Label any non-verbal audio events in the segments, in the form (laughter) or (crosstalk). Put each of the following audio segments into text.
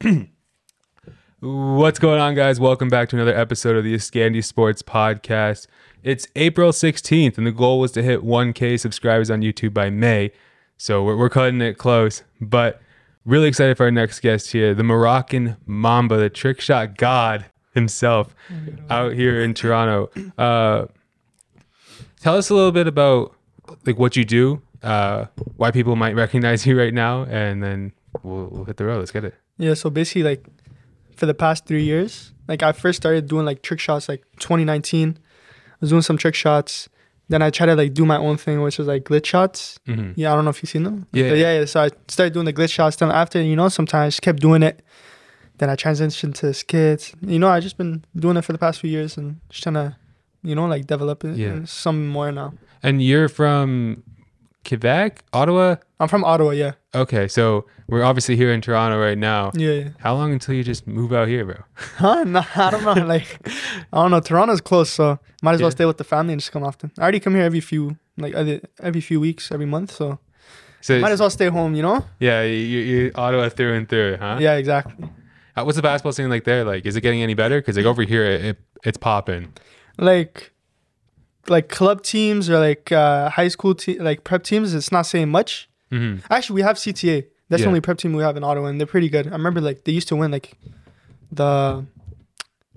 (clears throat) What's going on, guys? Welcome back to another episode of the Scandy Sports Podcast. It's April 16th, and the goal was to hit 1K subscribers on YouTube by May. So we're, we're cutting it close, but really excited for our next guest here, the Moroccan Mamba, the trick shot god himself, out here in Toronto. Uh, tell us a little bit about like what you do, uh, why people might recognize you right now, and then we'll, we'll hit the road. Let's get it. Yeah, so basically, like for the past three years, like I first started doing like trick shots like 2019. I was doing some trick shots. Then I tried to like do my own thing, which was like glitch shots. Mhm. Yeah, I don't know if you've seen them. Yeah. But yeah, yeah. So I started doing the glitch shots. Then after, you know, sometimes I just kept doing it. Then I transitioned to skits. You know, I just been doing it for the past few years and just trying to, you know, like develop it Yeah. some more now. And you're from Quebec, Ottawa. I'm from Ottawa, yeah. Okay, so we're obviously here in Toronto right now. Yeah, yeah. How long until you just move out here, bro? (laughs) Huh? (laughs) No, I don't know. Like, I don't know. Toronto's close, so might as well Yeah. stay with the family and just come often. I already come here every few, like every, every few weeks, every month. So So might as well stay home. You know? yeah, you, you Ottawa through and through, huh? Yeah, exactly. Uh, What's the basketball scene like there? Like, is it getting any better? Because like over here, it, it it's popping. Like, like club teams or like uh, high school te- like prep teams. It's not saying much. Hmm Actually, we have CTA. That's Yeah. the only prep team we have in Ottawa, and they're pretty good. I remember like they used to win like the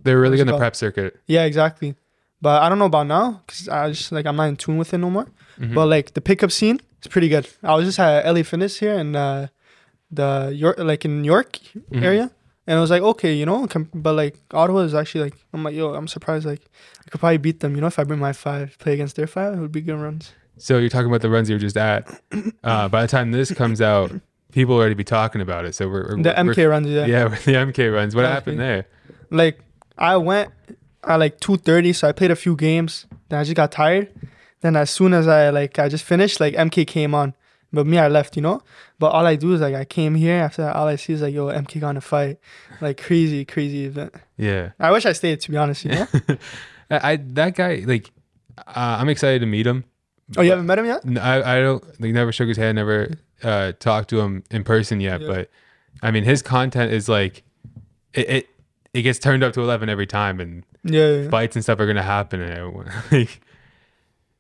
They're really good in the prep circuit. yeah exactly. But I don't know about now because I just like I'm not in tune with it no more. Mhm. But like the pickup scene, it's pretty good. I was just at LA Fitness here in uh, the York, like in York Mhm. area, and I was like, okay, you know, but like Ottawa is actually like, I'm like, yo, I'm surprised. Like, I could probably beat them. You know, if I bring my five, play against their five, it would be good runs. So you're talking about the runs you were just at. (coughs) Uh, by the time this comes out, people already be talking about it. So we're, we're The we're- MK runs, yeah. Yeah, (laughs) the MK runs. What happened there? Like I went at like two thirty, so I played a few games. Then I just got tired. Then as soon as I like I just finished, like MK came on. But me, I left, you know. But all I do is like I came here after that. All I see is like yo, MK gonna fight, like crazy, crazy event. Yeah. I wish I stayed to be honest, you know. (laughs) I, I that guy like uh, I'm excited to meet him. Oh, you haven't met him yet? No, I don't like never shook his hand, never uh, talked to him in person yet. Yeah. But I mean, his content is like it, it it gets turned up to eleven every time, and Yeah. yeah, fights and stuff are gonna happen. And everyone, (laughs) like,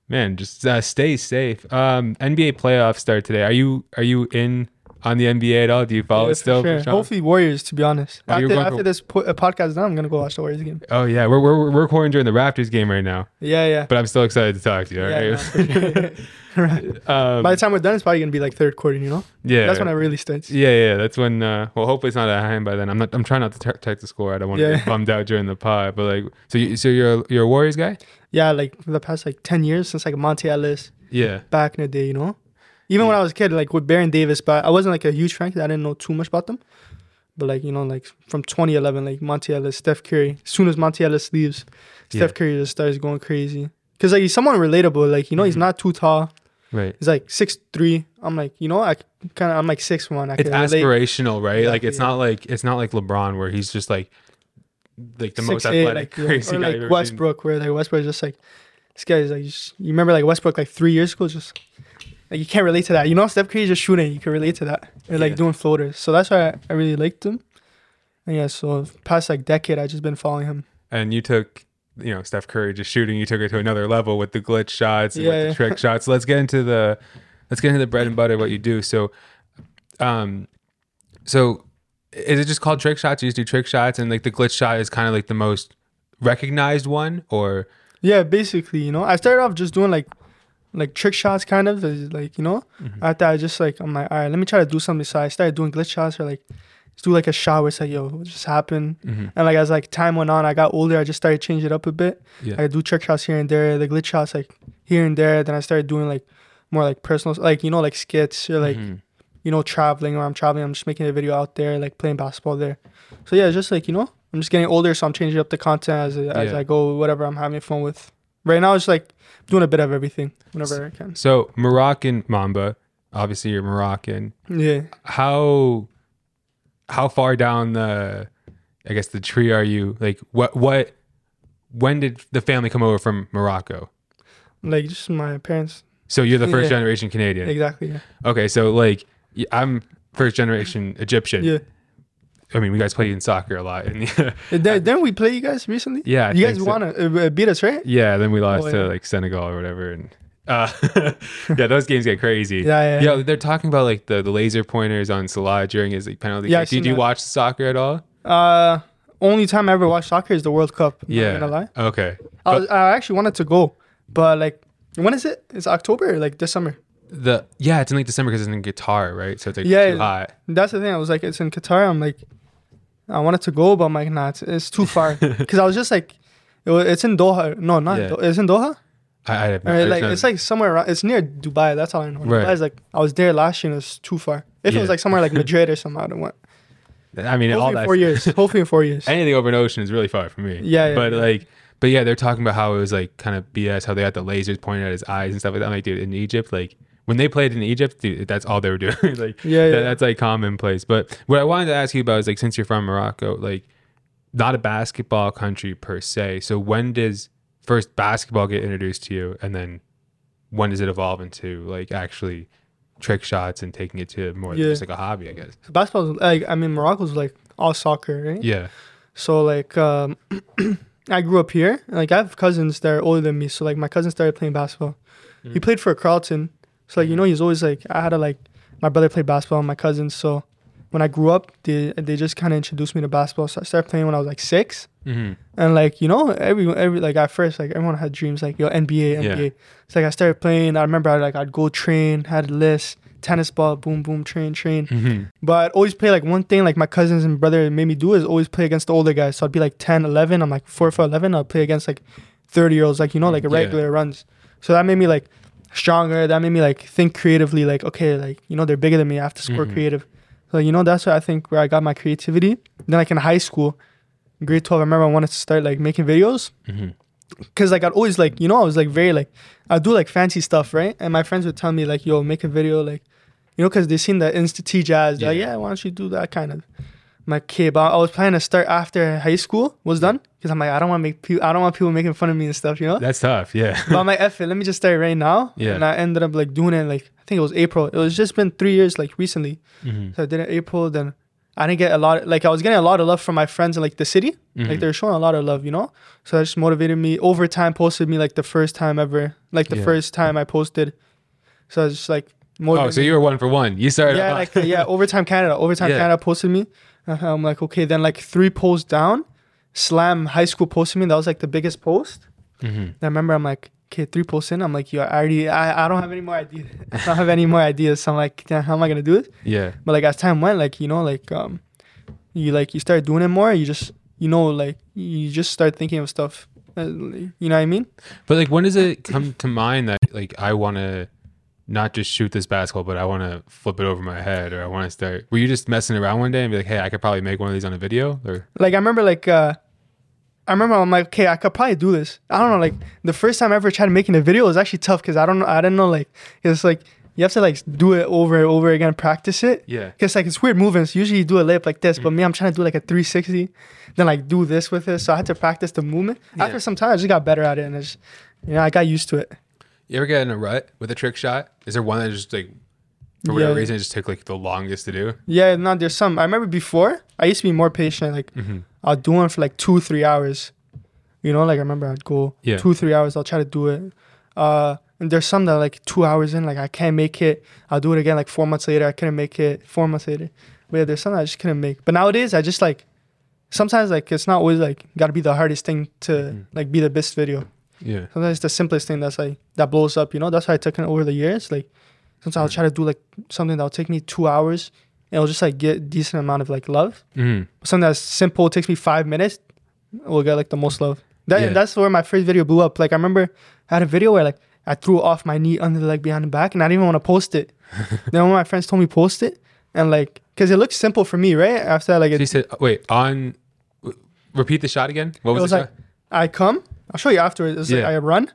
man, just uh, stay safe. Um, NBA playoffs start today. Are you are you in on the NBA at all? Do you follow Yeah, it for still? sure. Hopefully Warriors, to be honest. Oh, after after for- this po- uh, podcast is done, I'm gonna go watch the Warriors game. Oh yeah, we're we're we're recording during the Raptors game right now, Yeah, yeah. but I'm still excited to talk to you. All Yeah, right. no. (laughs) (laughs) Right. um, By the time we're done, it's probably gonna be like third quarter. You know, yeah, that's when it really starts. Yeah, yeah, that's when. Uh, well, hopefully it's not at hand by then. I'm not. I'm trying not to check the score. I don't want to Yeah. get bummed out during the pod. But like, so you, so you're a, you're a Warriors guy? Yeah, like for the past like ten years since like Monta Ellis Yeah, back in the day. You know, even when I was a kid, like with Baron Davis, but I wasn't like a huge fan 'cause I didn't know too much about them. But like you know, like from 2011, like Monta Ellis, Steph Curry. As soon as Monta Ellis leaves, Steph Yeah. Curry just starts going crazy. Cause like he's someone relatable. Like you know, he's Mhm. not too tall. right. He's like six three. I'm like, you know, I kind of I'm like six one. I It's aspirational, right? like it's yeah. not like it's not like LeBron where he's just like like the most 6'8", athletic, like, (laughs) yeah. crazy or guy like ever seen. Westbrook, where like Westbrook is just like this guy is like just, you remember like Westbrook like three years ago, just like you can't relate to that. You know, Steph Curry just shooting, you can relate to that. Or like Yeah. doing floaters, so that's why I, I really liked him. And yeah, so past like decade, I just been following him. And you took you know Steph Curry just shooting. You took it to another level with the glitch shots and Yeah, with the yeah. trick (laughs) shots. Let's get into the let's get into the bread and butter what you do. So, um, so is it just called trick shots? You just do trick shots, and like the glitch shot is kind of like the most recognized one, or Yeah, basically, you know, I started off just doing like like trick shots, kind of as, like you know. Mhm. After I just like I'm like, all right, let me try to do something. So I started doing glitch shots or like just do like a shot where it's like, yo, what just happened? Mhm. And like as like time went on, I got older. I just started changing it up a bit. yeah, I do trick shots here and there, the glitch shots like here and there. Then I started doing like more like personal, like you know, like skits or like Mhm. you know, traveling or I'm traveling. I'm just making a video out there, like playing basketball there. So yeah, it's just like you know, I'm just getting older, so I'm changing up the content as as Yeah. I go, whatever I'm having fun with. Right now, it's like doing a bit of everything whenever I can. So Moroccan Mamba, obviously you're Moroccan. Yeah. How how far down the I guess the tree are you? Like what what when did the family come over from Morocco? Like just my parents. So you're the first Yeah. generation Canadian. Exactly. Yeah. Okay, so like I'm first generation Egyptian. Yeah. I mean, we guys played in soccer a lot, (laughs) and Did, didn't we play you guys recently? Yeah, I you guys so. wanna uh, beat us, right? yeah, then we lost Oh, to like Senegal or whatever, and (laughs) uh, (laughs) yeah, those games get crazy. Yeah, yeah. yeah. They're talking about like the, the laser pointers on Salah during his like, penalty. Yeah, kick. Did you that. watch soccer at all? Uh, only time I ever watched soccer is the World Cup. Yeah. not gonna lie. Okay. I, was, I actually wanted to go, but like, when is it? It's October or like this summer? The yeah, it's in like December because it's in Qatar, right? So it's like Yeah, too hot. That's the thing. I was like, it's in Qatar. I'm like, I wanted to go, but I'm like, nah, it's, it's too far. (laughs) Because I was just like, it, it's in Doha. No, not Yeah. Doha. It's in Doha. I, I have Or, like it's like somewhere around. It's near Dubai. That's all I know. Right. Dubai's like I was there last year. and It's too far. If it was like somewhere like (laughs) Madrid or something, I don't want. I mean, all Hopefully in that four years. Hopefully in four years. (laughs) anything over an ocean is really far for me. Yeah, yeah, But yeah. like, but yeah, they're talking about how it was like kind of BS, how they had the lasers pointing at his eyes and stuff like that. I'm like, dude, in Egypt, like when they played in Egypt, dude, that's all they were (laughs) doing. like, Yeah, that- that's like commonplace. But what I wanted to ask you about is like, since you're from Morocco, like, not a basketball country per se. So when does first basketball get introduced to you, and then when does it evolve into like actually trick shots and taking it to more than Yeah. just like a hobby? I guess. Basketball, like I mean, Morocco's like all soccer, right? Yeah. So like, um, (clears throat) I grew up here. Like I have cousins that are older than me. So like my cousin started playing basketball. He played for Carleton. So like you know he's always like I had to like my brother played basketball and my cousins. So when I grew up, they they just kind of introduced me to basketball. So I started playing when I was like six. hmm And like you know, every every like at first, like everyone had dreams like yo NBA, NBA. Yeah. It's like I started playing. I remember I like I'd go train, had a list, tennis ball, boom boom, train train. hmm But I'd always play like one thing like my cousins and brother made me do is always play against the older guys. So I'd be like 10, 11. I'm like four for 11. I'd play against like 30 year olds, like you know, like a Yeah. regular runs. So that made me like stronger. That made me like think creatively. Like okay, like you know they're bigger than me. I have to score Mhm. creative. So you know that's where I think where I got my creativity. Then like in high school, grade 12, I remember I wanted to start like making videos hmm because like I'd always like you know I was like very like I'd do like fancy stuff right and my friends would tell me like yo make a video like you know because they seen the Insta T jazz they're like Yeah. yeah why don't you do that kind of I'm like okay but I was planning to start after high school was done because I'm like I don't want to make people I don't want people making fun of me and stuff you know That's tough. Yeah. but I'm like F it let me just start right now Yeah. and I ended up like doing it like I think it was April it was just been three years like recently hmm so I did it April then I didn't get a lot like I was getting a lot of love from my friends in like the city Mm-hmm. like they're showing a lot of love, you know. So that just motivated me. Over time, posted me like the first time ever, like the Yeah. first time I posted. So I was just like Oh, so you were one for one. You started. yeah, like yeah, (laughs) overtime Canada, overtime Yeah. Canada posted me. Uh, I'm like okay, then like three posts down, Slam High School posted me. That was like the biggest post. Mhm. I remember I'm like okay, three posts in. I'm like yo, I already, I, I don't have any more ideas. (laughs) I don't have any more ideas. So I'm like, how am I gonna do it? Yeah. But like as time went, like you know, like um, you like you start doing it more. You just you know like you just start thinking of stuff. Uh, you know what I mean? But like, when does it come to mind that like I want to not just shoot this basketball, but I want to flip it over my head, or I want to start? Were you just messing around one day and be like, "Hey, I could probably make one of these on a video"? Or Like I remember like uh, I remember I'm like okay, I could probably do this. I don't know. Like the first time I ever tried making a video was actually tough because I don't know. I didn't know like it's like you have to like do it over and over again, practice it. yeah, Cause like it's weird movements. Usually you do a layup like this, but me, I'm trying to do like a 360, then like do this with it. So I had to practice the movement. Yeah. After some time, I just got better at it, and it's, you know, I got used to it. You ever get in a rut with a trick shot? Is there one that just like for whatever Yeah. reason it just took like the longest to do? Yeah, no, there's some. I remember before I used to be more patient. Like Mm-hmm. I'll do one for like two, three hours. You know, like I remember I'd go Yeah. two, three hours. I'll try to do it. Uh, and there's some that like two hours in, like I can't make it. I'll do it again like four months later. I couldn't make it. Four months later. But yeah, there's some that I just couldn't make. But nowadays, I just like sometimes like it's not always like got to be the hardest thing to Mhm. like be the best video. Yeah, Sometimes it's the simplest thing that's like that blows up. You know, that's why I took it over the years. Like sometimes I'll try to do like something that'll take me two hours. And it'll just like get decent amount of like love mm-hmm. something that's simple takes me five minutes will get like the most love that, Yeah. that's where my first video blew up like i remember i had a video where like i threw off my knee under the leg behind the back and i didn't even want to post it (laughs) then when my friends told me post it and like because it looks simple for me right after like So it, you said, wait, on. Repeat the shot again. What was, it was the like shot? i come i'll show you afterwards it's like i run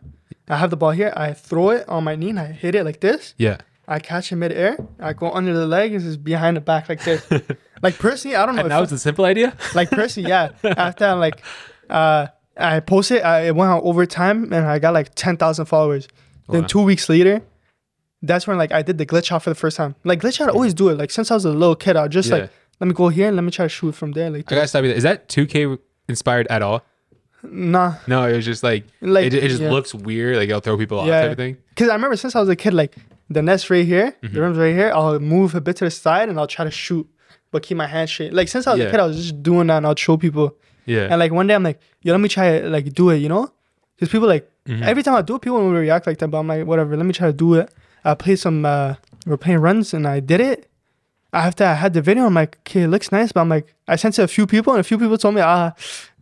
i have the ball here i throw it on my knee and i hit it like this Yeah, i catch it midair i go under the leg and it's behind the back like this (laughs) like personally i don't know and if that was a simple idea. (laughs) like personally, yeah. (laughs) After like, uh, I posted, I it went out over time, and I got like ten thousand followers. Then two weeks later, that's when like I did the glitch shot for the first time. Like glitch shot, I always do it. Like since I was a little kid, I would just Yeah. like let me go here and let me try to shoot from there. Like, I gotta stop you. there. Is that 2K inspired at all? Nah, No, it was just like, like it, it just yeah. looks weird. Like it'll throw people off. Yeah. Type of thing. Cause I remember since I was a kid, like the net's right here, Mm-hmm. the rim's right here. I'll move a bit to the side and I'll try to shoot, but keep my hand straight. Like since I was Yeah. a kid, I was just doing that and I'll show people. Yeah. And like one day I'm like, yo, let me try it, like do it, you know? Because people like Mhm. every time I do it, people will react like that. But I'm like, whatever, let me try to do it. I played some, uh, we're playing runs and I did it. After I had the video, I'm like, okay, it looks nice, but I'm like, I sent it to a few people and a few people told me, ah,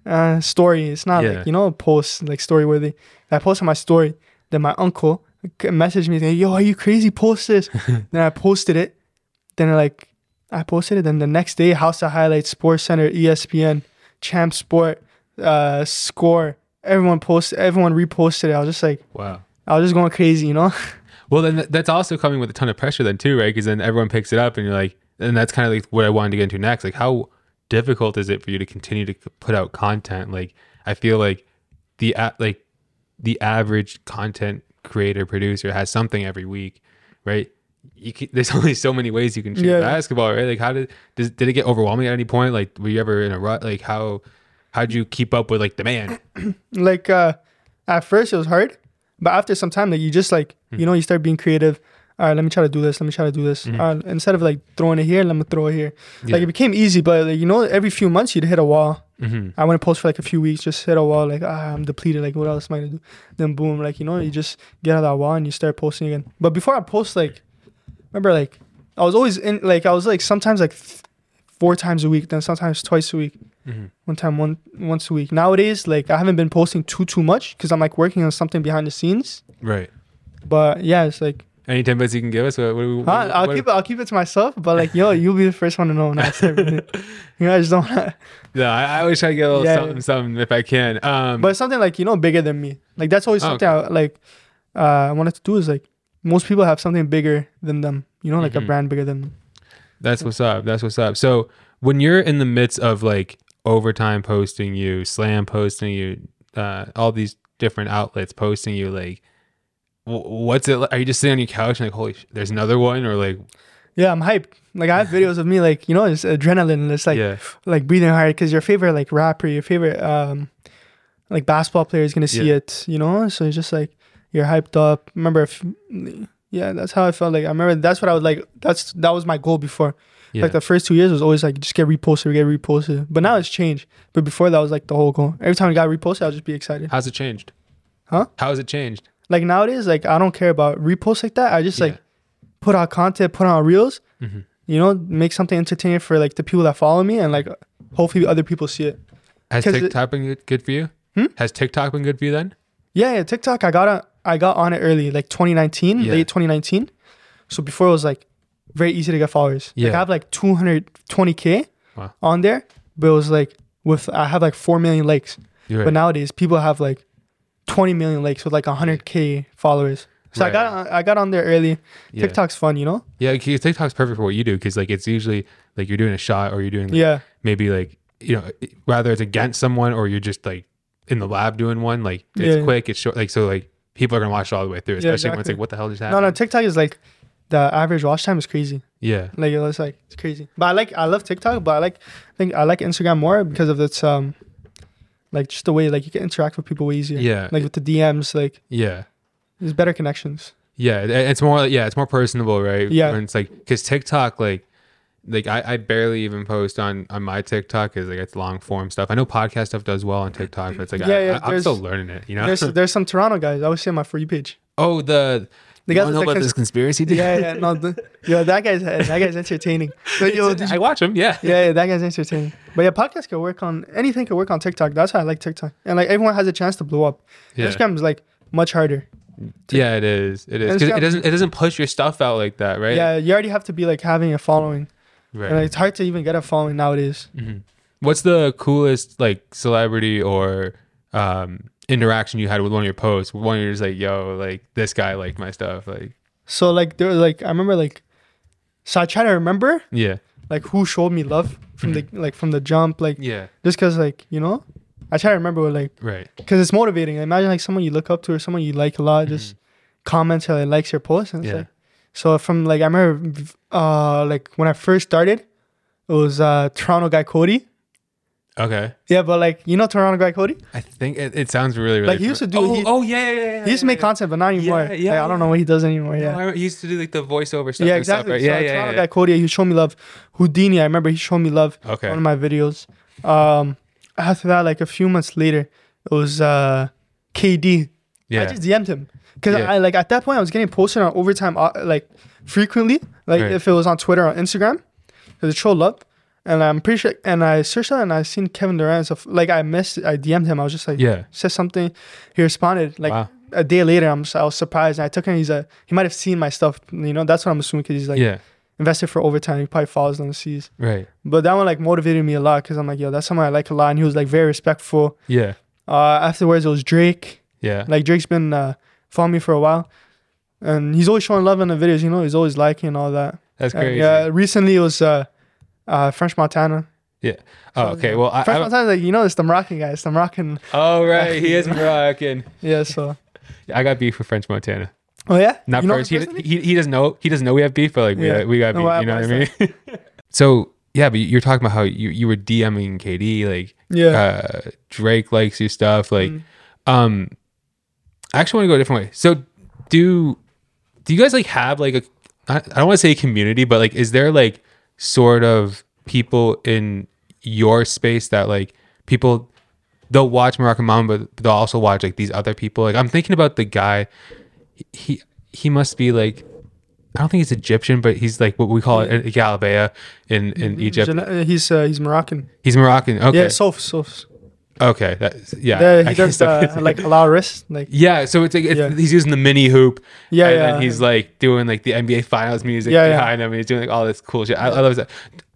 uh, story. It's not Yeah. like you know, post like story worthy. I posted my story. Then my uncle c- messaged me saying, "Yo, are you crazy? Post this." (laughs) then I posted it. Then like I posted it. Then the next day, House of Highlights, Sports Center, ESPN, Champ Sport, uh, Score. Everyone posted. Everyone reposted it. I was just like, wow. I was just going crazy, you know. (laughs) Well, then th- that's also coming with a ton of pressure then too, right? Because then everyone picks it up, and you're like, and that's kind of like what I wanted to get into next. Like, how difficult is it for you to continue to put out content? Like, I feel like the like the average content creator producer has something every week, right? You can, there's (laughs) only so many ways you can shoot Yeah. basketball, right? Like, how did does, did it get overwhelming at any point? Like, were you ever in a rut? Like, how how'd you keep up with like demand? (clears throat) like uh at first it was hard but after some time like you just like Hmm. you know you start being creative all right let me try to do this let me try to do this. Mhm. uh, instead of like throwing it here let me throw it here. Yeah. like it became easy but like, you know every few months you'd hit a wall. Hmm i wouldn't post for like a few weeks just hit a wall like ah, i'm depleted like what else am i gonna do? Then boom like you know you just get out of that wall and you start posting again. But before i post like remember like i was always in like i was like sometimes like th- four times a week then sometimes twice a week. Hmm one time one once a week. Nowadays like i haven't been posting too too much because i'm like working on something behind the scenes. Right. but yeah it's like Any tidbits you can give us? What, what, what, huh, i'll keep it i'll keep it to myself but like yo you'll be the first one to know when i say everything (laughs) you know i just don't wanna, (laughs) No, I, I always try to get a little Yeah, something, yeah. something if I can. Um, but something like you know bigger than me like that's always Oh, something I, like uh, i wanted to do is like most people have something bigger than them you know like Mhm. a brand bigger than them that's what's up. That's what's up. So when you're in the midst of like overtime posting you, slam posting you, uh, all these different outlets posting you, like, what's it? Like? Are you just sitting on your couch and like, holy, sh- there's another one, or like, yeah i'm hyped like i have videos of me like you know it's adrenaline it's like yeah, like breathing hard because your favorite like rapper, your favorite um like basketball player is gonna see Yeah. it, you know. So it's just like you're hyped up. Remember, if, yeah, that's how I felt. Like I remember that's what I was like. That's that was my goal before. yeah, Like the first two years was always like just get reposted, get reposted. But now it's changed. But before that was like the whole goal. Every time I got reposted, I'll just be excited. how's it changed? Huh? How has it changed? Like nowadays, like I don't care about reposts like that. I just like put out content, put out reels. hmm You know, make something entertaining for like the people that follow me, and like hopefully other people see it. Has 'Cause it- TikTok been good- for you? Hmm? Has TikTok been good for you then? Yeah, yeah, TikTok. I got on. I got on it early, like 2019, Yeah. late 2019. So before it was like very easy to get followers. Like Yeah. I have like 220k Wow. on there, but it was like with I have like four million likes. Right. But nowadays people have like 20 million likes with like 100k followers. So I got on, I got on there early. yeah. TikTok's fun, you know. Yeah, TikTok's perfect for what you do because like it's usually like you're doing a shot or you're doing like, Yeah, maybe like you know whether it's against someone or you're just like in the lab doing one like it's Yeah. quick it's short like so like people are gonna watch it all the way through Yeah, especially when it's like what the hell just happened. no, no. TikTok is like the average watch time is crazy. yeah Like it's like it's crazy. But I like I love TikTok, but I like I think I like Instagram more because of its um like just the way like you can interact with people way easier. yeah Like with the DMs, like yeah there's better connections. yeah it's more yeah it's more personable right Yeah. when it's like because TikTok like like I, I barely even post on on my TikTok because like it's long form stuff I know podcast stuff does well on TikTok but it's like Yeah, I, yeah, I, I'm still learning it you know There's there's some Toronto guys. I was see on my free page. oh the The you guys wanna know about this conspiracy dude Yeah, yeah, no, the, yo, that guy's that guy's entertaining. (laughs) But yo, I watch him. yeah yeah, yeah, that guy's entertaining. But yeah, podcast can work on anything. Can work on TikTok. That's why I like TikTok. And like everyone has a chance to blow up. yeah. Instagram is like much harder. Yeah, it is. It is Instagram- it doesn't. It doesn't push your stuff out like that, right? Yeah, you already have to be like having a following, Right. and it's hard to even get a following nowadays. Mhm. What's the coolest like celebrity or um, interaction you had with one of your posts? One you're just like, yo, like this guy liked my stuff. Like, So like there was like I remember like, so I try to remember yeah, like who showed me love from the like from the jump like yeah, just cause like you know, I try to remember what, like right. because it's motivating. Imagine like someone you look up to or someone you like a lot just comments or like, likes your post and it's Mm-hmm. Yeah. like so from like I remember uh like when I first started It was uh Toronto guy Cody. Okay. Yeah, but like you know Toronto guy Cody. I think it, it sounds really really. Like, he used to do- Oh, he- oh yeah, yeah, yeah. He used to make content, but not anymore. Yeah, Like, yeah, I don't know what he does anymore. yeah. Yeah. I- he used to do like the voiceover stuff. Yeah, and stuff, exactly. right? So Yeah, yeah, Toronto yeah. guy Cody, he showed me love. Houdini, I remember he showed me love. Okay. One of my videos. Um, after that, like a few months later, it was uh KD. Yeah. I Yeah. just DM'd him because Yeah. I like at that point I was getting posted on overtime uh, like frequently, like Right. if it was on Twitter or Instagram, because it showed love. And I'm pretty sure, and I searched that and I seen Kevin Durant stuff. Like I missed, I DM'd him. I was just like, Yeah. said something. He responded like Wow. a day later. I'm I was surprised. And I took him. He's a he might have seen my stuff. You know, that's what I'm assuming because he's like yeah. invested for overtime. He probably follows them sees. Right. But that one like motivated me a lot because I'm like, yo, that's someone I like a lot. And he was like very respectful. Yeah. Uh, afterwards, it was Drake. Yeah. Like Drake's been uh, following me for a while, and he's always showing love in the videos. You know, he's always liking and all that. That's crazy. yeah, recently it was uh, uh, French Montana. Yeah. Oh, okay. Well, I, French I Montana's like you know, it's the Moroccan guy. It's the Moroccan. oh right, he is Moroccan. (laughs) Yeah. So. I got beef with French Montana. Oh yeah. Not You know first. He, he he doesn't know. He doesn't know we have beef, but like we Yeah. got, we got beef. you know what I mean? (laughs) (laughs) so yeah, but you're talking about how you you were DMing KD like Yeah. uh, Drake likes your stuff. Like, Mm. um, I actually want to go a different way. So, do do you guys like have like a? I, I don't want to say community, but like, is there like sort of people in your space that like people they'll watch Moroccan Mom, but they'll also watch like these other people. Like, I'm thinking about the guy. He he must be like. I don't think he's Egyptian, but he's like what we call it a Galabea in in Egypt. Uh, he's uh, he's Moroccan. He's Moroccan. Okay. Yeah, Soph, Soph. Okay. That's yeah. Yeah, I he does that- uh, like halal wrist. Like Yeah, so it's like it's, Yeah. he's using the mini hoop. Yeah, and yeah. then he's like doing like the NBA Finals music Yeah, yeah. behind him. And he's doing like all this cool shit. I, I love that.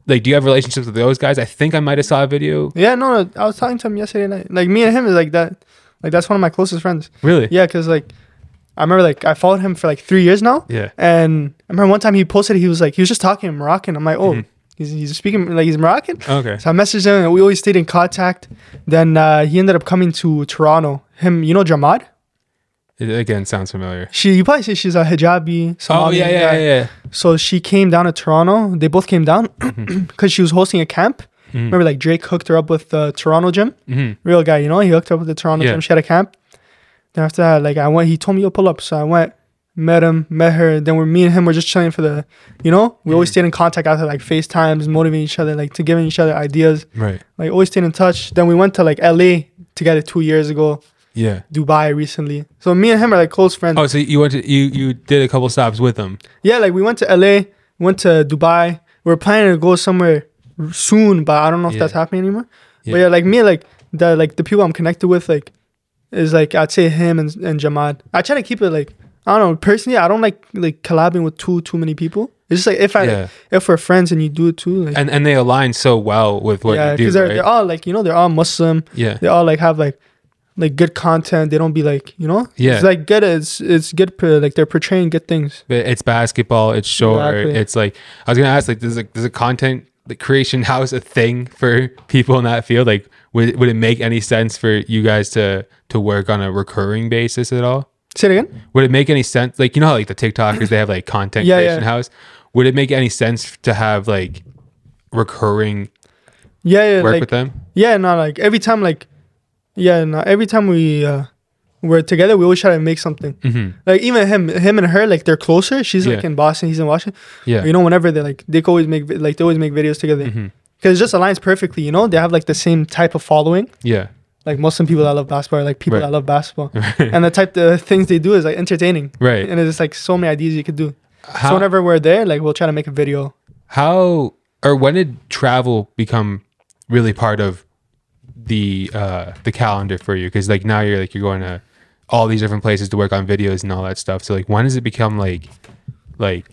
Like, do you have relationships with those guys? I think I might have saw a video. yeah, no, no, I was talking to him yesterday night. Like me and him is like that. Like that's one of my closest friends. Really? Yeah, cause like I remember like I followed him for like three years now. Yeah. And I remember one time he posted, he was like, he was just talking in Moroccan. I'm like, oh, Mhm. He's, he's speaking like he's Moroccan. Okay. So I messaged him and we always stayed in contact. Then uh, he ended up coming to Toronto. Him, you know, Jamad? It again sounds familiar. She, you probably say she's a hijabi. Oh yeah, yeah, yeah, yeah. So she came down to Toronto. They both came down (clears throat) Mm-hmm. because she was hosting a camp. Mhm. Remember, like Drake hooked her up with the Toronto gym. Mhm. Real guy, you know, he hooked her up with the Toronto Yeah. gym. She had a camp. Then after that, like I went, he told me you'll pull up. So I went, met him, met her. Then we're me and him were just chilling for the, you know, we always Mhm. stayed in contact after like FaceTimes, motivating each other, like to giving each other ideas. Right. Like always stayed in touch. Then we went to like LA together two years ago, Yeah. Dubai recently. So me and him are like close friends. Oh, so you went to you you did a couple stops with them. Yeah, like we went to LA, went to Dubai. We are planning to go somewhere soon, but I don't know if Yeah. that's happening anymore. Yeah. But yeah, like me, like the like the people I'm connected with, like is like I'd say him and and Jamad. I try to keep it like I don't know personally. I don't like like collabing with too too many people. It's just like if I Yeah. if we're friends and you do it too, like And and they align so well with what yeah, you do. they're Right? they're all like you know they're all Muslim. yeah. They all like have like like good content. They don't be like you know Yeah. It's like good. It's it's good. per- Like they're portraying good things. But it's basketball. It's short. Exactly. It's like I was gonna ask, like, does a does a content the creation house a thing for people in that field? Like, would would it make any sense for you guys to to work on a recurring basis at all? Say it again. Would it make any sense? Like, you know, how, like the TikTokers, they have like content (clears throat) Yeah, creation yeah. house. Would it make any sense to have like recurring Yeah, yeah. work like with them? Yeah, no, like every time, like, yeah, no, every time we uh, we're together, we always try to make something. hmm Like even him, him and her, like they're closer. She's like in Boston, he's in Washington. Yeah. You know, whenever they like, they always make like they always make videos together because it just aligns perfectly. You know, they have like the same type of following. Yeah. Like Muslim people that love basketball, are, like people Right. that love basketball, and the type the (laughs) things they do is like entertaining. Right. And it's like so many ideas you could do. How, so whenever we're there, like we'll try to make a video. how or when did travel become really part of the uh the calendar for you because like now you're like you're going to all these different places to work on videos and all that stuff so like when does it become like like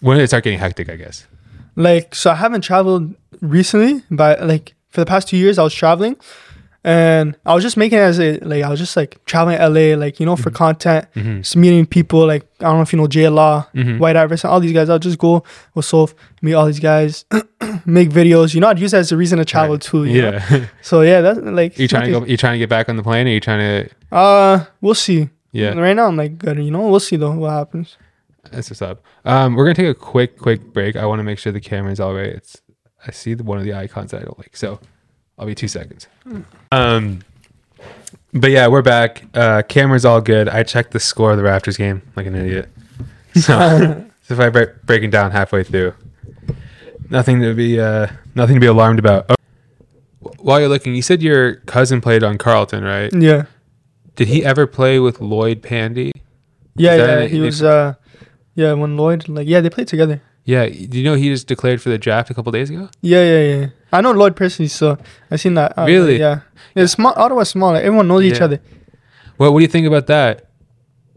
when did it start getting hectic i guess like so i haven't traveled recently but like for the past two years i was traveling and i was just making it as a like i was just like traveling to la like you know for content Mhm. just meeting people like i don't know if you know j law Mhm. white iverson all these guys i'll just go with Soph, meet all these guys (clears throat) make videos you know i'd use that as a reason to travel Right. too you know? yeah so yeah that's like you trying to go you trying to get back on the plane or you trying to uh we'll see yeah right now i'm like good you know we'll see though what happens that's what's up um we're gonna take a quick quick break i want to make sure the camera's all right it's I see the one of the icons that I don't like. So I'll be two seconds. Um, but yeah, we're back. Uh, camera's all good. I checked the score of the Raptors game like an idiot. (laughs) So, (laughs) so if I break breaking down halfway through, nothing to be uh, nothing to be alarmed about. Oh, while you're looking, you said your cousin played on Carleton, right? Yeah. Did he ever play with Lloyd Pandi? Yeah, yeah. He was uh yeah, when Lloyd like yeah, they played together. Yeah. Do you know he just declared for the draft a couple days ago? Yeah, yeah, yeah. I know Lloyd personally, so I seen that. Uh, Really? Yeah. Yeah, small Ottawa's small. Like, everyone knows each other. What What do you think about that?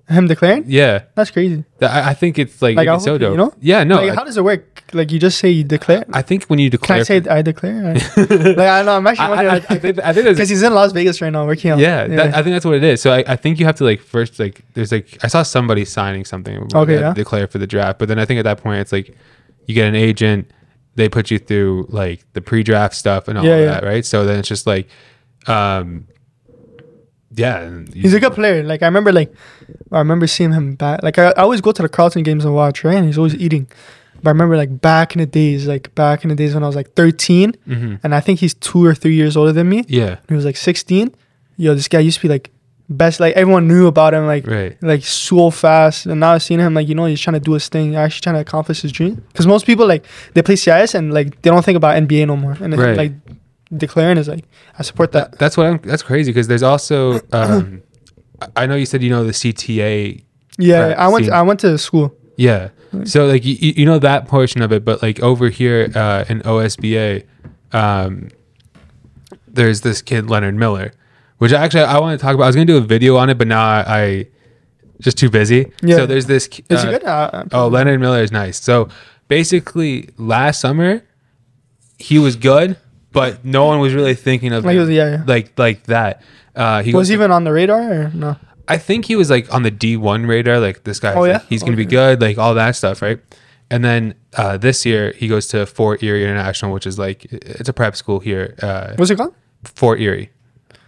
Him declaring? Yeah, That's crazy. I, I think it's like, Like, it's so dope. you know? Yeah, no. like, I, how does it work? Like you just say you declare? I think when you declare, Can I say I declare? (laughs) like I know I'm I, actually I, I, wondering I think I think because (laughs) he's in Las Vegas right now working out. yeah, That, I think that's what it is. So I, I think you have to like first like there's like I saw somebody signing something. Okay, they had to yeah. declare for the draft, but then I think at that point it's like you get an agent, they put you through like the pre-draft stuff and all Yeah, of yeah. that, right? So then it's just like, um, yeah, He's a good player. Like I remember, like I remember seeing him back. Like I, I always go to the Carleton games and watch, right? And he's always eating. But I remember like back in the days, like back in the days when I was like 13, Mhm. and I think he's two or three years older than me. yeah, He was like 16. Yo, this guy used to be like best. Like everyone knew about him. Like right, like so fast. And now I've seen him like you know he's trying to do his thing, actually trying to accomplish his dream. Because most people like they play CIS and like they don't think about NBA no more. And Right. like declaring is like I support that. That- that's what I'm. That's crazy because there's also. (clears throat) Um, I- know you said you know the CTA. Yeah, I went seen- I went to school. Yeah. So like you, you know that portion of it, but like over here uh, in OSBA, um, there's this kid Leonard Miller, which actually I want to talk about. I was gonna do a video on it, but now I, I just too busy. Yeah. So there's this. Is uh, he good? Uh, uh, Oh, Leonard Miller is nice. So basically, last summer he was good, but no one was really thinking of Like him was, yeah, yeah. like like that. Uh, he was he even on the radar or no? I think he was like on the D1 radar. Like this guy, Oh, yeah? he's gonna be good, like all that stuff, right? And then uh, this year he goes to Fort Erie International, which is like it's a prep school here. Uh, What's it called? Fort Erie,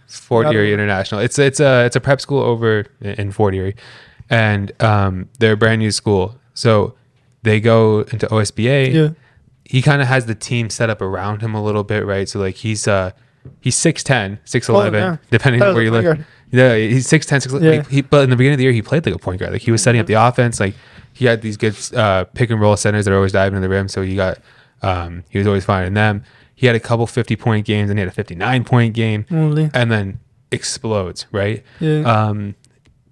Fort it. Erie International. It's it's a it's a prep school over in Fort Erie, and um, they're a brand new school. So they go into OSBA. Yeah. He kind of has the team set up around him a little bit, right? So like he's uh he's 6'10", 6'11", Oh, yeah. depending on where you live. Yeah, he's 6'10", 6'11". Yeah. Like, he, but in the beginning of the year, he played like a point guard. Like he was setting up the offense. Like he had these good uh, pick and roll centers that are always diving in the rim. So he got um, he was always finding them. He had a couple fifty point games and he had a fifty nine point game, Only. and then explodes right. Yeah. Um,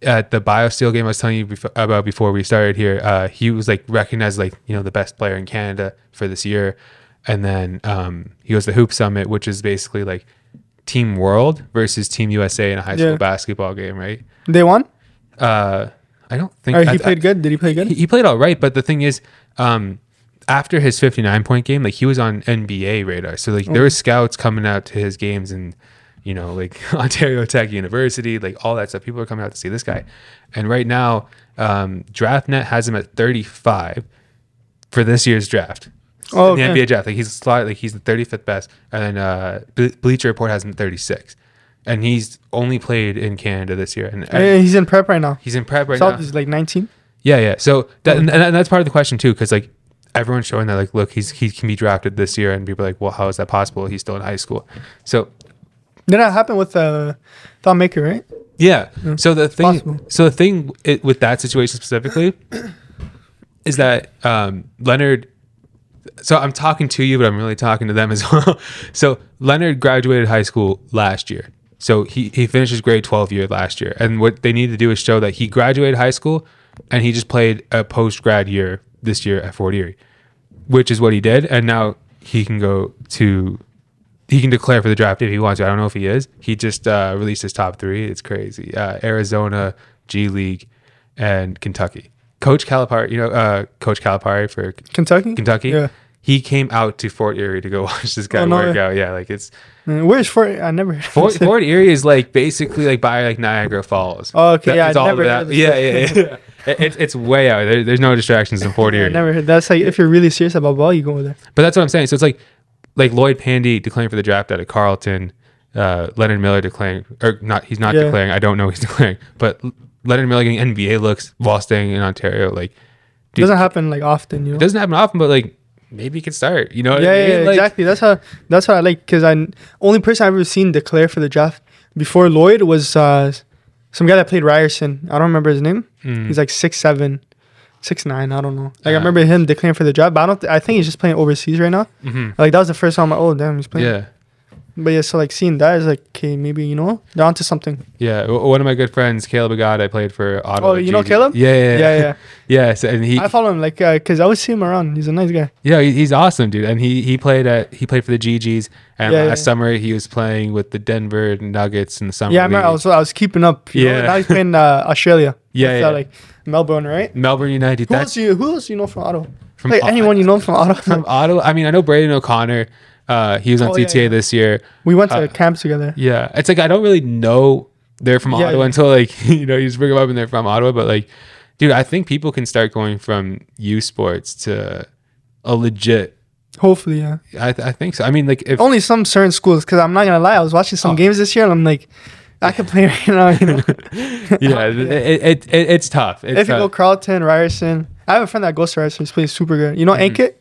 at the BioSteel game I was telling you befo- about before we started here, uh, he was like recognized like you know the best player in Canada for this year, and then um, he goes to Hoop Summit, which is basically like Team World versus Team USA in a high school Yeah. basketball game, right? they won. Uh, I don't think Or he I- played I- good. Did he play good? he, he played all right, but the thing is, um, after his 59 point game, like he was on NBA radar. So like there were scouts coming out to his games and you know like (laughs) Ontario Tech University, like all that stuff. People are coming out to see this guy. And right now, um, DraftNet has him at 35 for this year's draft. Oh, In the okay. NBA draft, like he's slot, like he's the 35th best, and then uh, Bleacher Report has him 36, and he's only played in Canada this year, and, and he's in prep right now. he's in prep right South now. is like 19. Yeah, yeah. So that and, and that's part of the question too, because like everyone's showing that like, look, he's he can be drafted this year, and people are like, well, how is that possible? He's still in high school. So Did that happen with uh, Thon Maker, right? yeah. So the thing, possible. so the thing it, with that situation specifically is that um, Leonard. So I'm talking to you, but I'm really talking to them as (laughs) well. so Leonard graduated high school last year. So he, he finished his grade 12 year last year. And what they need to do is show that he graduated high school and he just played a post grad year this year at Fort Erie, which is what he did. And now he can go to, he can declare for the draft if he wants to. I don't know if he is. He just uh, released his top three. It's crazy. Uh, Arizona, G League, and Kentucky. Coach Calipari, you know, uh, Coach Calipari for Kentucky. Kentucky. Yeah. He came out to Fort Erie to go (laughs) watch this guy Oh, no work way. out. Yeah, like it's Uh, Where's Fort? I never. heard of Fort. Fort Erie is like basically like by like Niagara Falls. Oh, okay, yeah, it's I all never that. Yeah, yeah, yeah. (laughs) It's it's way out. There, there's no distractions in Fort (laughs) I Erie. never heard. That's like if you're really serious about ball, you go there. But that's what I'm saying. So it's like like Lloyd Pandi declaring for the draft out of Carleton, uh, Leonard Miller declaring or not. He's not Yeah. declaring. I don't know. He's declaring. But Leonard Miller getting NBA looks while staying in Ontario. Like It doesn't happen like often, you know. it doesn't happen often, but like maybe he can start. You know yeah, I mean? yeah, Like, exactly. That's how that's what I like because I only person I've ever seen declare for the draft before Lloyd was uh, some guy that played Ryerson. I don't remember his name. mm, He's like six seven, six nine. I don't know. Like I remember him declaring for the draft, but I don't. Th- I think he's just playing overseas right now. mhm. Like that was the first time. I'm like, oh damn, he's playing. Yeah. But yeah, so like seeing that is like, okay, maybe you know they're onto something. Yeah, w- one of my good friends, Caleb Agada, I played for Ottawa. Oh, you know GG. Caleb? Yeah, yeah, Yeah, yeah. yeah. (laughs) Yeah, so, and he, I follow him like because I always see him around. He's a nice guy. yeah, he- he's awesome, dude. And he he played at he played for the GGs, and Yeah, last yeah. summer he was playing with the Denver Nuggets in the summer. Yeah, I remember. I was I was keeping up. you know, Yeah. Now he's playing uh, Australia. (laughs) Yeah, yeah. uh, like Melbourne, right? Melbourne United. Who else you who else you know from Ottawa? from like O- anyone you know from Ottawa. (laughs) from Ottawa. I mean, I know Braden O'Connor. Uh, he was on Oh, CTA yeah. this year. we went to Uh, camp together. Yeah, it's like I don't really know they're from Yeah, Ottawa yeah. until like (laughs) you know you just bring them up and they're from Ottawa. But like, dude, I think people can start going from U Sports to a legit. Hopefully, yeah. I, th- I think so. I mean, like if Only some certain schools, because I'm not gonna lie. I was watching some Oh. games this year, and I'm like, I could play right now. You know, (laughs) yeah, (laughs) it, it, it, it- it's tough. It's if you go tough. Carleton, Ryerson. I have a friend that goes to Ryerson. He's playing super good. You know, Mhm. Ankit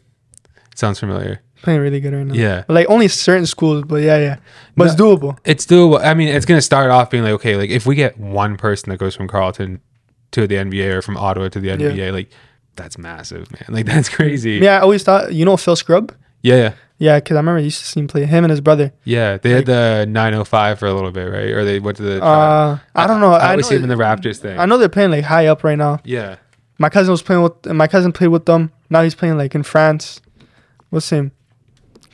sounds familiar. Playing really good right now. Yeah, But, like only certain schools, but yeah, yeah. But it's doable. it's doable. I mean, it's gonna start off being like okay, like if we get one person that goes from Carleton to the NBA or from Ottawa to the NBA, like that's massive, man. Like (laughs) that's crazy. Yeah, I always thought you know Phil Scrubb. yeah, yeah. Yeah, because I remember I used to see him play him and his brother. Yeah, they had the 905 for a little bit, right? Or they went to the. Uh, I don't know. I I, always know, see them in the Raptors thing. I know they're playing like high up right now. Yeah. My cousin was playing with my cousin played with them. Now he's playing like in France. What's name?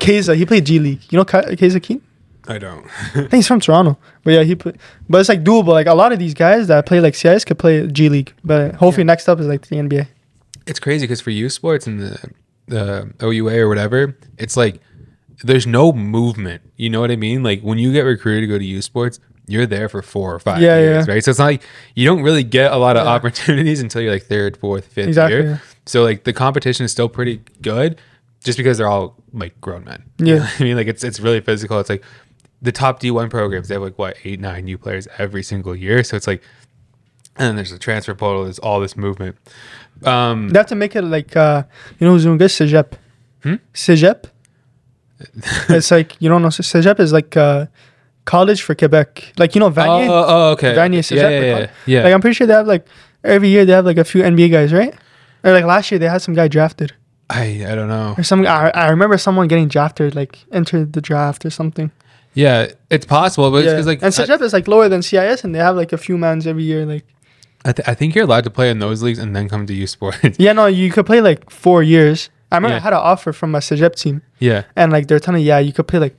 Keza. He played G League. You know Keza Keen? I don't. (laughs) I think he's from Toronto. But yeah, he play, but it's like doable. Like a lot of these guys that play like CIS could play G League. But hopefully next up is like the NBA. it's crazy because for U Sports and the the OUA or whatever, it's like there's no movement. You know what I mean? Like when you get recruited to go to U Sports, you're there for four or five Yeah, years, yeah. right? So it's not like you don't really get a lot of Yeah. opportunities until you're like third, fourth, fifth Exactly. year. yeah. So like the competition is still pretty good, just because they're all like grown men. (laughs) Yeah. You know I mean, like it's it's really physical. It's like the top D one programs. They have like what eight, nine new players every single year. So it's like, and then there's the transfer portal. There's all this movement. Um, They have to make it like uh, you know who's doing good? Cégep. Hmm? Cégep. (laughs) it's like you don't know. Cégep is like uh, college for Quebec. Like you know oh, Vanier. oh, oh, okay. Vanier yeah, Cégep, yeah, yeah, yeah. yeah. Like I'm pretty sure they have like every year they have like a few NBA guys, right? Or like last year they had some guy drafted, I I don't know. or some. I, I remember someone getting drafted, like entered the draft or something. Yeah, it's possible, but Yeah. it's like and Cégep is like lower than CIS, and they have like a few mans every year. Like I, th- I think you're allowed to play in those leagues and then come to U Sports. yeah, no, you could play like four years. I remember Yeah. I had an offer from a Cégep team, yeah. and like they're telling me, yeah, you could play like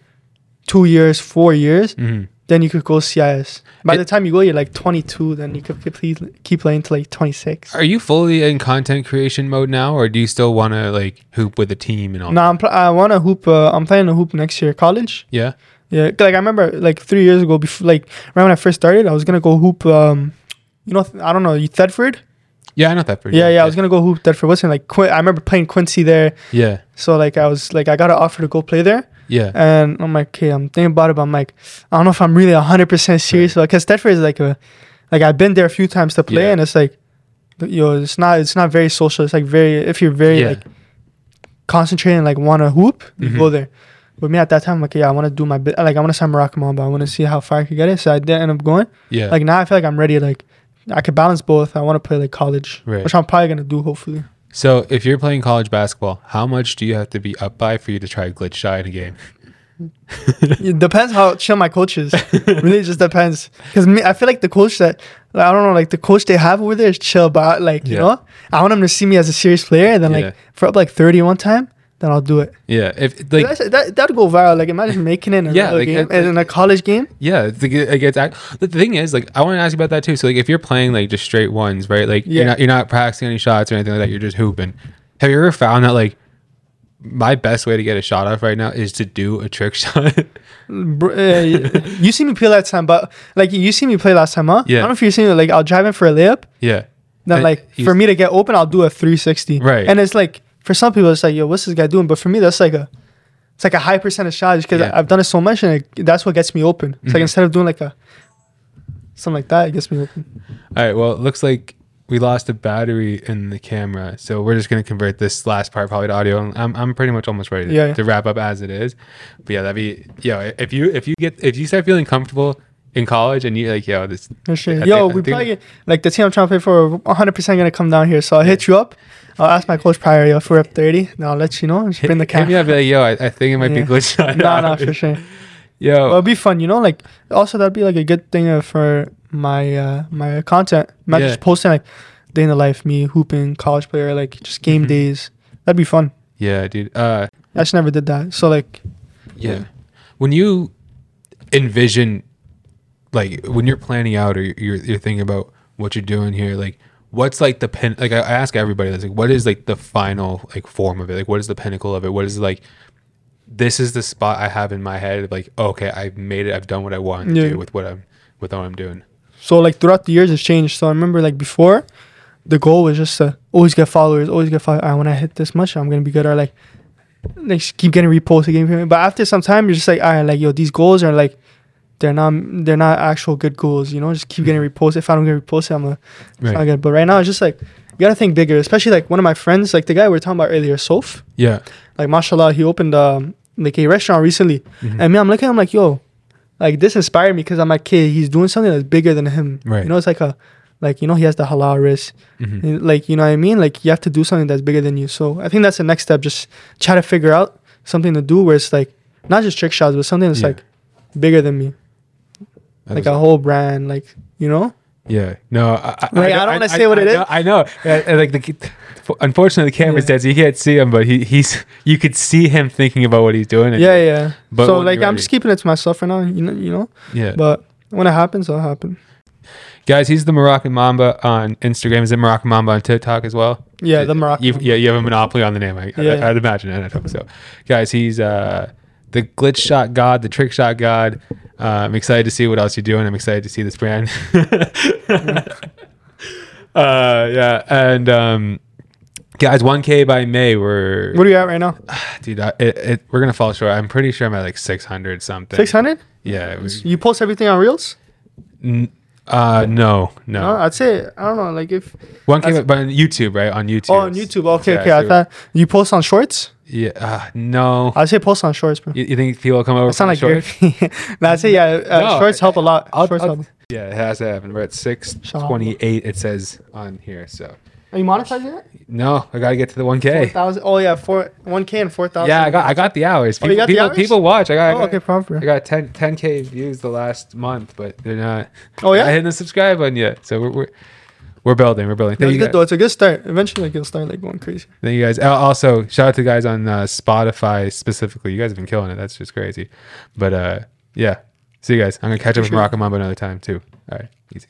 two years, four years, hmm then you could go CIS. By It- the time you go, you're like 22, then you could keep, keep playing to like 26. Are you fully in content creation mode now, or do you still want to like hoop with a team and all? No, I'm pl- I want to hoop. Uh, I'm playing a hoop next year, college. Yeah. Yeah, like I remember like three years ago, before like right when I first started, I was gonna go hoop. Um, you know, I don't know, you Thetford. Yeah, I know that. Yeah, well. yeah, I was gonna go hoop Thetford. What's it like? Qu- I remember playing Quincy there, Yeah, so like I was like I got an offer to go play there, yeah, and I'm like, okay, I'm thinking about it, but I'm like, I don't know if I'm really 100 percent serious like, because Thetford is like a, like I've been there a few times to play, Yeah. and it's like, you know, it's not it's not very social. It's like very if you're very yeah. like concentrating, like want to hoop, you Mhm. go there. But me at that time, like, yeah, I want to do my bit. Like, I want to sign Morocco, but I want to see how far I could get it. So I did end up going. yeah. Like now, I feel like I'm ready. Like, I could balance both. I want to play like college, Right. which I'm probably gonna do. Hopefully, so if you're playing college basketball, how much do you have to be up by for you to try glitch shy in a game? (laughs) it depends how chill my coach is. really, just depends. Because me, I feel like the coach that like, I don't know, like the coach they have over there is chill, but like you know, I want them to see me as a serious player. And then Yeah. like for up like thirty one time, then I'll do it. Yeah, if like That's, that that'd go viral. Like imagine making it in a Yeah, real like, game, it- in a college game. Yeah, it's, like, it gets. act- The thing is, like, I want to ask you about that too. So, like, if you're playing like just straight ones, right? Like, you're Yeah. not you're not practicing any shots or anything like that. You're just hooping. Have you ever found that like my best way to get a shot off right now is to do a trick (laughs) shot? Br- uh, you see me play last time, but like you see me play last time, huh? Yeah. I don't know if you see me. Like I'll drive in for a layup, yeah, then Uh, like you- for me to get open, I'll do a 360. Right. And it's like for some people, it's like, yo, what's this guy doing? But for me, that's like a, it's like a high percentage shot just because Yeah. I've done it so much, and it, that's what gets me open. It's Mhm. like instead of doing like a, something like that, it gets me open. All right. Well, it looks like we lost a battery in the camera, so we're just gonna convert this last part probably to audio. I'm I'm pretty much almost ready to, Yeah, yeah. to wrap up as it is. But yeah, that'd be yo. If you if you get if you start feeling comfortable in college and you're like yo this For sure. I Yo, think- we probably get, like the team I'm trying to play for, 100 percent gonna come down here. So I'll hit you up. I'll ask my coach prior. Yo, if we're up 30, then I'll let you know. Just bring the hit me camera. up be like yo I, I think it might be Yeah. glitched out. No, no, for sure. Yo, Well, it'd be fun, you know. Like also that'd be like a good thing uh, for my uh my content. Not Yeah. just posting like day in the life, me hooping, college player, like just game Mhm. days. That'd be fun. yeah, dude. Uh, I just never did that. So like, Yeah. When you envision, like, when you're planning out or you're, you're thinking about what you're doing here, like, what's like the pin? Like, I, ask everybody, that's like, what is like the final like form of it? Like, what is the pinnacle of it? What is like, this is the spot I have in my head. Like, okay, I've made it. I've done what I wanted to Yeah. do with what I'm with what I'm doing. so like throughout the years, it's changed. So I remember like before, the goal was just to always get followers, always get followers. Ah, when I hit this much, I'm gonna be good. Or like, like keep getting reposted, getting. But after some time, you're just like, all right, like yo, these goals are like. They're not. They're not actual good goals, you know. Just keep getting reposted. If I don't get reposted, I'm a It's not Right. good. But right now, it's just like you gotta think bigger. Especially like one of my friends, like the guy we were talking about earlier, Soph. Yeah. Like mashallah, he opened um, like a restaurant recently, Mhm. and me, I'm looking, at him like, yo, like this inspired me because I'm like, kid, he's doing something that's bigger than him. Right. You know, it's like a, like you know, he has the halal risk. Mhm. Like you know what I mean? Like you have to do something that's bigger than you. So I think that's the next step. Just try to figure out something to do where it's like not just trick shots, but something that's Yeah. like bigger than me, like a whole brand. Like you know. Yeah. No, I, Like, I don't wanna say what I it is. know- I know. And, like the, unfortunately, the camera's Yeah. dead, so you can't see him. But he, he's you could see him thinking about what he's doing. Yeah, yeah. But so like I'm just keeping it to myself for now. You know, you know. yeah. But when it happens, it'll happen. Guys, he's the Moroccan Mamba on Instagram. Is it Moroccan Mamba on TikTok as well? Yeah, the Moroccan. You, yeah, you have a monopoly on the name. I, Yeah. I, would imagine. I don't know. So, guys, he's uh, the glitch shot god, the trick shot god. Uh, I'm excited to see what else you're doing. I'm excited to see this brand. (laughs) uh, yeah, and um, guys, 1K by May. We're What are you at right now? (sighs) dude. I, it, it, we're gonna fall short. I'm pretty sure I'm at like 600 something. Six hundred. Yeah. It was, You post everything on Reels? n- uh, no, no. No, I'd say I don't know. Like if One came, up, but on YouTube, right? On YouTube. oh on YouTube. Okay, Yeah, okay. I thought you post on Shorts. Yeah. Uh, no. I'd say post on Shorts, bro. You, you think people will come over? It sound like Gary. no, I'd say yeah. Uh, No, shorts help a lot. I'll- shorts I'll- help. Yeah, it has to happen. We're at six twenty-eight. It says on here. So Are you monetizing it? no, I gotta get to the one Four K. thousand. Oh yeah, four one k and four thousand. Yeah, I got I got the hours. Oh, People you got the hours? people watch. I got, I Oh, got okay, proper. I got 10 10k views the last month, but they're not. Oh yeah, I hitting the subscribe button yet. So we're we're, we're building. We're building. That's Thank you, good guys. though. It's a good start. Eventually, like, it'll start like going crazy. Thank you guys. Also, shout out to the guys on uh, Spotify specifically. You guys have been killing it. That's just crazy. But uh, yeah, see you guys. I'm gonna catch up with. Morocco Mamba another time too. All right, easy.